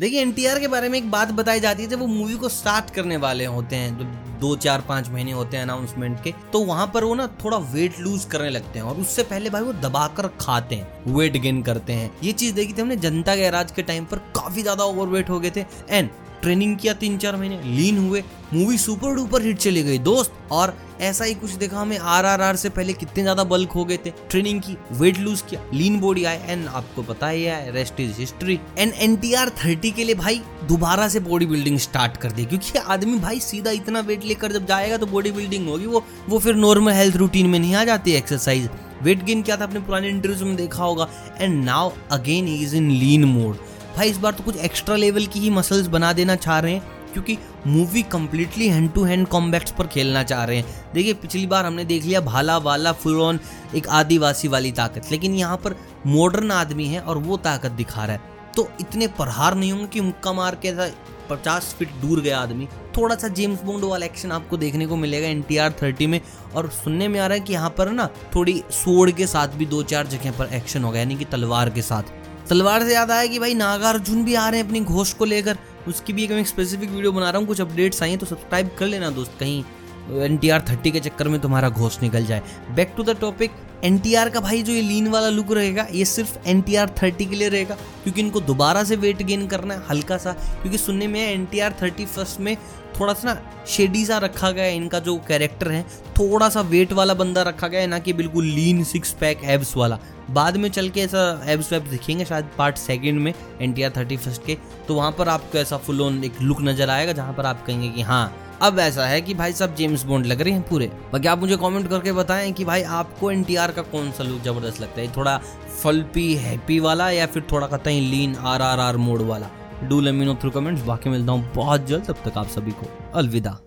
देखिए एनटीआर के बारे में एक बात बताई जाती है, जब वो मूवी को स्टार्ट करने वाले होते हैं जो दो, चार, पाँच महीने होते हैं अनाउंसमेंट के तो वहाँ पर वो ना थोड़ा वेट लूज करने लगते हैं और उससे पहले भाई वो दबाकर खाते हैं वेट गेन करते हैं। ये चीज़ देखी थी हमने, जनता के राज के टाइम पर काफ़ी ज़्यादा ओवर वेट हो गए थे। एंड ट्रेनिंग किया तीन चार महीने, लीन हुए, मूवी सुपर डुपर हिट चली गई, दोस्त। और ऐसा ही कुछ देखा हमें आर आर आर से पहले कितने ज़्यादा बल्क हो गए थे। ट्रेनिंग की वेट लूज किया लीन बॉडी आए एंड आपको पता ही है rest is history and N T R thirty के लिए भाई, दोबारा से बॉडी बिल्डिंग स्टार्ट कर दी, क्योंकि आदमी भाई सीधा इतना वेट लेकर जब जाएगा तो बॉडी बिल्डिंग होगी, वो वो फिर नॉर्मल हेल्थ रूटीन में नहीं आ जाती एक्सरसाइज वेट गेन क्या था, अपने पुराने इंटरव्यूज़ में देखा होगा। And now again is in lean mode भाई, इस बार तो कुछ एक्स्ट्रा लेवल की ही मसल्स बना देना चाह रहे हैं, क्योंकि movie completely hand to hand combats पर खेलना चाह रहे हैं। देखिए, पिछली बार हमने देख लिया भाला वाला फुल ऑन एक आदिवासी वाली ताकत, लेकिन यहाँ पर मॉडर्न आदमी है और वो ताकत दिखा रहा है। तो इतने प्रहार नहीं होंगे कि मुक्का मार के ऐसा पचास फीट दूर गया आदमी। थोड़ा सा जेम्स बॉन्ड वाला एक्शन आपको देखने को मिलेगा एन टी आर थर्टी में, और सुनने में आ रहा है कि यहाँ पर ना थोड़ी सोड़ के साथ भी दो चार जगह पर एक्शन होगा यानी कि तलवार के साथ। तलवार से याद आया कि भाई नागार्जुन भी आ रहे हैं अपनी घोष को लेकर। उसकी भी एक मैं स्पेसिफिक वीडियो बना रहा हूँ, कुछ अपडेट्स आई हैं तो सब्सक्राइब कर लेना दोस्त, कहीं एन टी आर थर्टी के चक्कर में तुम्हारा घोष निकल जाए। Back to the topic N T R का भाई जो ये लीन वाला लुक रहेगा, ये सिर्फ़ एन टी आर थर्टी के लिए रहेगा, क्योंकि इनको दोबारा से वेट गेन करना है, हल्का सा, क्योंकि सुनने में N T R thirty first में थोड़ा सा ना शेडी सा रखा गया है इनका जो कैरेक्टर है, थोड़ा सा वेट वाला बंदा रखा गया है, ना कि बिल्कुल लीन सिक्स पैक एब्स वाला। बाद में चल के ऐसा एब्स वेब्स दिखेंगे शायद पार्ट सेकेंड में N T R thirty first के तो वहाँ पर आपको ऐसा फुल ऑन एक लुक नज़र आएगा, जहाँ पर आप कहेंगे कि हाँ अब ऐसा है कि भाई सब जेम्स बॉन्ड लग रहे हैं पूरे। बाकी आप मुझे कमेंट करके बताएँ कि भाई आपको एनटीआर का कौन सा लुक ज़बरदस्त लगता है? थोड़ा फलपी हैप्पी वाला या फिर थोड़ा कहते हैं lean R R R mode वाला? Do let me know through comments बाकी मिलता हूँ बहुत जल्द, तब तक आप सभी को अलविदा।